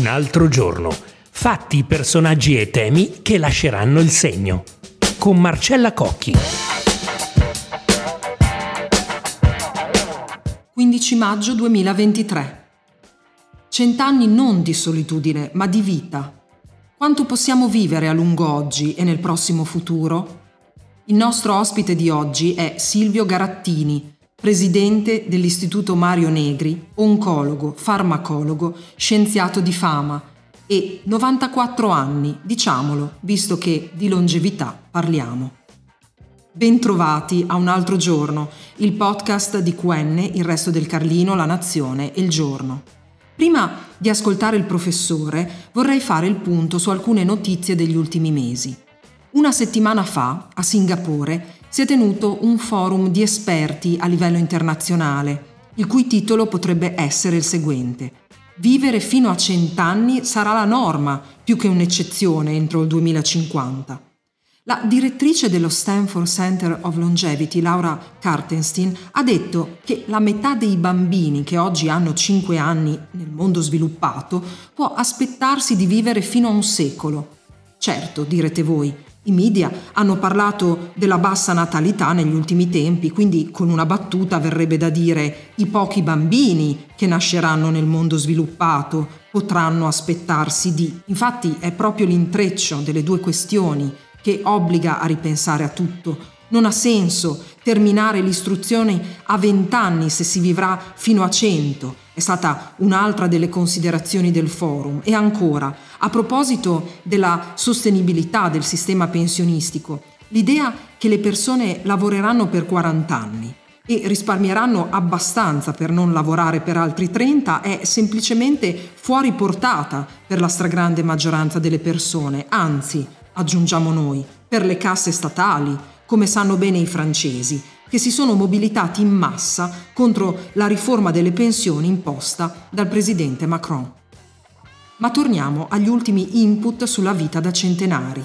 Un altro giorno. Fatti, personaggi e temi che lasceranno il segno. Con Marcella Cocchi. 15 maggio 2023. Cent'anni non di solitudine, ma di vita. Quanto possiamo vivere a lungo oggi e nel prossimo futuro? Il nostro ospite di oggi è Silvio Garattini, presidente dell'Istituto Mario Negri, oncologo, farmacologo, scienziato di fama e 94 anni, diciamolo, visto che di longevità parliamo. Bentrovati a un altro giorno, il podcast di QN, il resto del Carlino, la Nazione e il giorno. Prima di ascoltare il professore, vorrei fare il punto su alcune notizie degli ultimi mesi. Una settimana fa, a Singapore, si è tenuto un forum di esperti a livello internazionale, il cui titolo potrebbe essere il seguente. Vivere fino a cent'anni sarà la norma più che un'eccezione entro il 2050. La direttrice dello Stanford Center of Longevity, Laura Kartenstein, ha detto che la metà dei bambini che oggi hanno 5 anni nel mondo sviluppato può aspettarsi di vivere fino a un secolo. Certo, direte voi, i media hanno parlato della bassa natalità negli ultimi tempi, quindi con una battuta verrebbe da dire i pochi bambini che nasceranno nel mondo sviluppato potranno aspettarsi di. Infatti è proprio l'intreccio delle due questioni che obbliga a ripensare a tutto. Non ha senso terminare l'istruzione a 20 anni se si vivrà fino a 100. È stata un'altra delle considerazioni del forum. E ancora, a proposito della sostenibilità del sistema pensionistico, l'idea che le persone lavoreranno per 40 anni e risparmieranno abbastanza per non lavorare per altri 30 è semplicemente fuori portata per la stragrande maggioranza delle persone, anzi, aggiungiamo noi, per le casse statali, come sanno bene i francesi, che si sono mobilitati in massa contro la riforma delle pensioni imposta dal presidente Macron. Ma torniamo agli ultimi input sulla vita da centenari.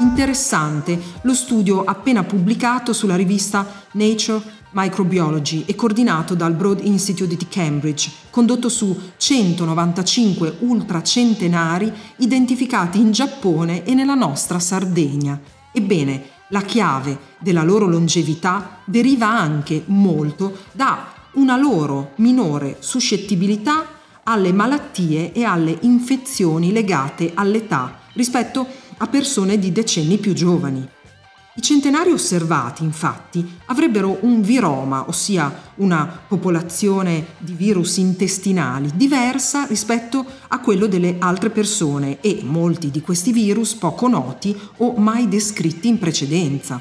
Interessante lo studio appena pubblicato sulla rivista Nature Microbiology e coordinato dal Broad Institute di Cambridge, condotto su 195 ultracentenari identificati in Giappone e nella nostra Sardegna. Ebbene, la chiave della loro longevità deriva anche molto da una loro minore suscettibilità alle malattie e alle infezioni legate all'età rispetto a persone di decenni più giovani. I centenari osservati, infatti, avrebbero un viroma, ossia una popolazione di virus intestinali diversa rispetto a quello delle altre persone e molti di questi virus poco noti o mai descritti in precedenza,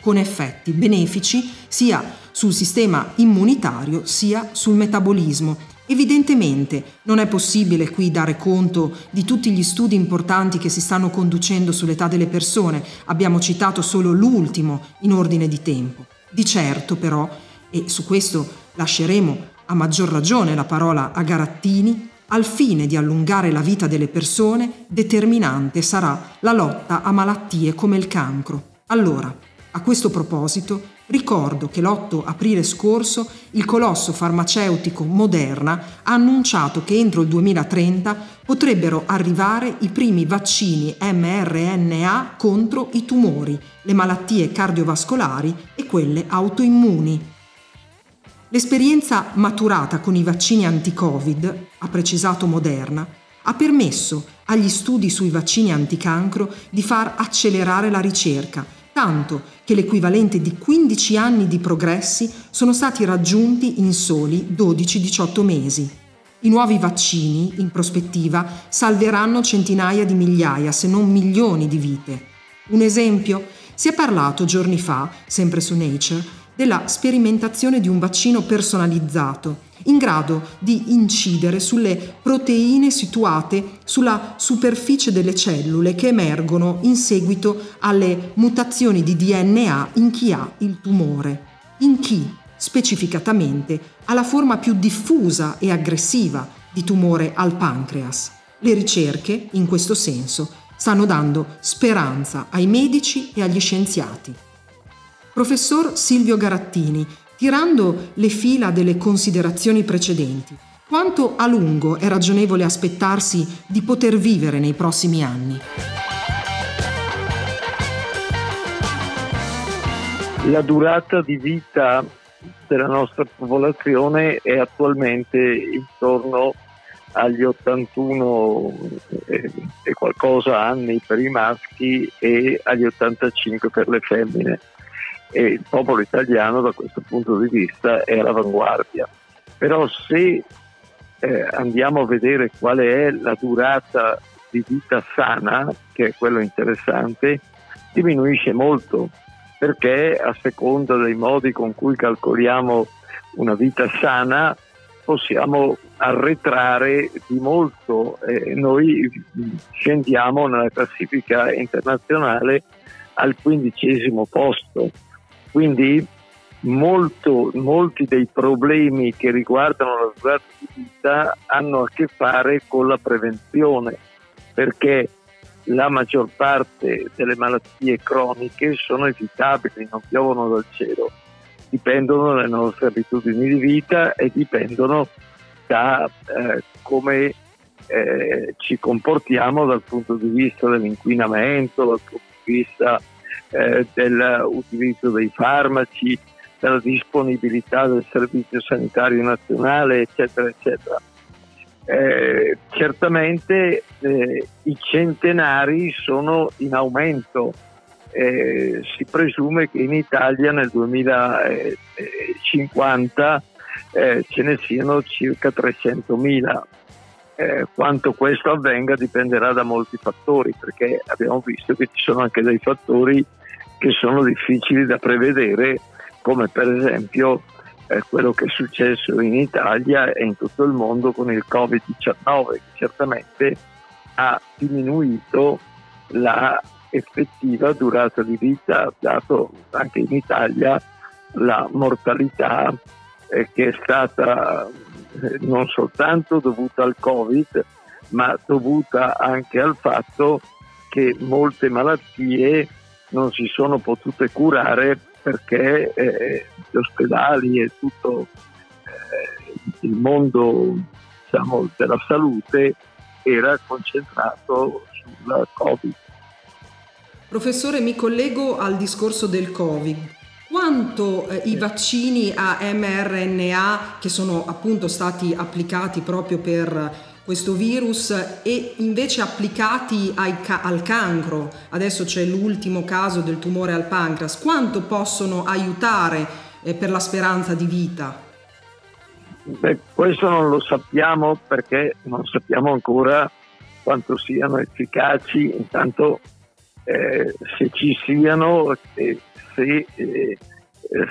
con effetti benefici sia sul sistema immunitario sia sul metabolismo Evidentemente non è possibile qui dare conto di tutti gli studi importanti che si stanno conducendo sull'età delle persone, abbiamo citato solo l'ultimo in ordine di tempo. Di certo però, e su questo lasceremo a maggior ragione la parola a Garattini, al fine di allungare la vita delle persone, determinante sarà la lotta a malattie come il cancro. Allora, a questo proposito, Ricordo che l'8 aprile scorso il colosso farmaceutico Moderna ha annunciato che entro il 2030 potrebbero arrivare i primi vaccini mRNA contro i tumori, le malattie cardiovascolari e quelle autoimmuni. L'esperienza maturata con i vaccini anti-Covid, ha precisato Moderna, ha permesso agli studi sui vaccini anticancro di far accelerare la ricerca tanto che l'equivalente di 15 anni di progressi sono stati raggiunti in soli 12-18 mesi. I nuovi vaccini, in prospettiva, salveranno centinaia di migliaia, se non milioni di vite. Un esempio? Si è parlato giorni fa, sempre su Nature, della sperimentazione di un vaccino personalizzato, in grado di incidere sulle proteine situate sulla superficie delle cellule che emergono in seguito alle mutazioni di DNA in chi ha il tumore. In chi? specificatamente alla forma più diffusa e aggressiva di tumore al pancreas. Le ricerche, in questo senso, stanno dando speranza ai medici e agli scienziati. Professor Silvio Garattini, tirando le fila delle considerazioni precedenti, quanto a lungo è ragionevole aspettarsi di poter vivere nei prossimi anni? La durata di vita della nostra popolazione è attualmente intorno agli 81 eh, e qualcosa anni per i maschi e agli 85 per le femmine. E il popolo italiano da questo punto di vista è all'avanguardia. Però se eh, andiamo a vedere qual è la durata di vita sana, che è quello interessante, diminuisce molto perché a seconda dei modi con cui calcoliamo una vita sana possiamo arretrare di molto. Eh, noi scendiamo nella classifica internazionale al quindicesimo posto, quindi molto, molti dei problemi che riguardano la durata di vita hanno a che fare con la prevenzione, perché la maggior parte delle malattie croniche sono evitabili, non piovono dal cielo, dipendono dalle nostre abitudini di vita e dipendono da eh, come eh, ci comportiamo dal punto di vista dell'inquinamento, dal punto di vista eh, dell'utilizzo dei farmaci, della disponibilità del servizio sanitario nazionale, eccetera, eccetera. Eh, certamente eh, i centenari sono in aumento. Eh, si presume che in Italia nel 2050 eh, ce ne siano circa 300.000. Eh, quanto questo avvenga dipenderà da molti fattori, perché abbiamo visto che ci sono anche dei fattori che sono difficili da prevedere, come per esempio eh, quello che è successo in Italia e in tutto il mondo con il Covid-19, che certamente ha diminuito la effettiva durata di vita, dato anche in Italia la mortalità eh, che è stata eh, non soltanto dovuta al Covid, ma dovuta anche al fatto che molte malattie non si sono potute curare perché eh, gli ospedali e tutto eh, il mondo diciamo, della salute era concentrato sul Covid. Professore, mi collego al discorso del Covid. Quanto eh, i vaccini a mRNA che sono appunto stati applicati proprio per questo virus e invece applicati ca- al cancro, adesso c'è l'ultimo caso del tumore al pancreas, quanto possono aiutare eh, per la speranza di vita? Beh, questo non lo sappiamo perché non sappiamo ancora quanto siano efficaci, intanto eh, se ci siano e se eh,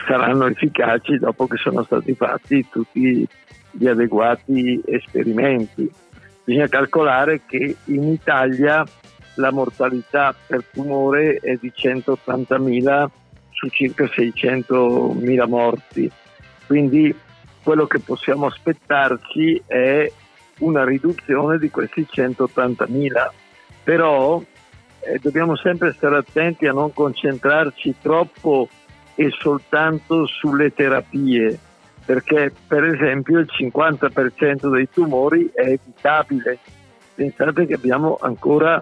saranno efficaci dopo che sono stati fatti tutti gli adeguati esperimenti bisogna calcolare che in Italia la mortalità per tumore è di 180.000 su circa 600.000 morti. Quindi quello che possiamo aspettarci è una riduzione di questi 180.000. Però eh, dobbiamo sempre stare attenti a non concentrarci troppo e soltanto sulle terapie perché per esempio il 50% dei tumori è evitabile. Pensate che abbiamo ancora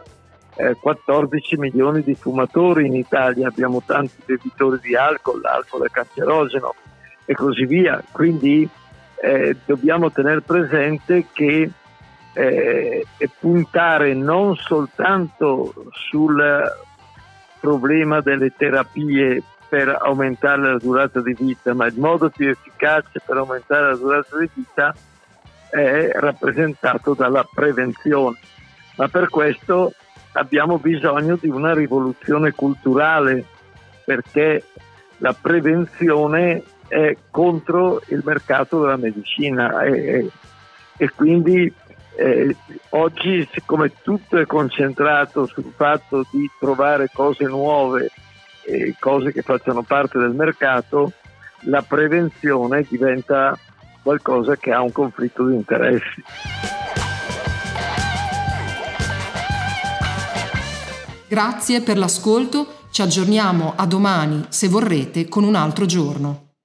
eh, 14 milioni di fumatori in Italia, abbiamo tanti bevitori di alcol, l'alcol è cancerogeno e così via. Quindi eh, dobbiamo tenere presente che eh, puntare non soltanto sul problema delle terapie per aumentare la durata di vita, ma il modo più efficace per aumentare la durata di vita è rappresentato dalla prevenzione. Ma per questo abbiamo bisogno di una rivoluzione culturale, perché la prevenzione è contro il mercato della medicina e, e quindi eh, oggi siccome tutto è concentrato sul fatto di trovare cose nuove, eh, cose che facciano parte del mercato, la prevenzione diventa qualcosa che ha un conflitto di interessi. Grazie per l'ascolto, ci aggiorniamo a domani, se vorrete, con un altro giorno.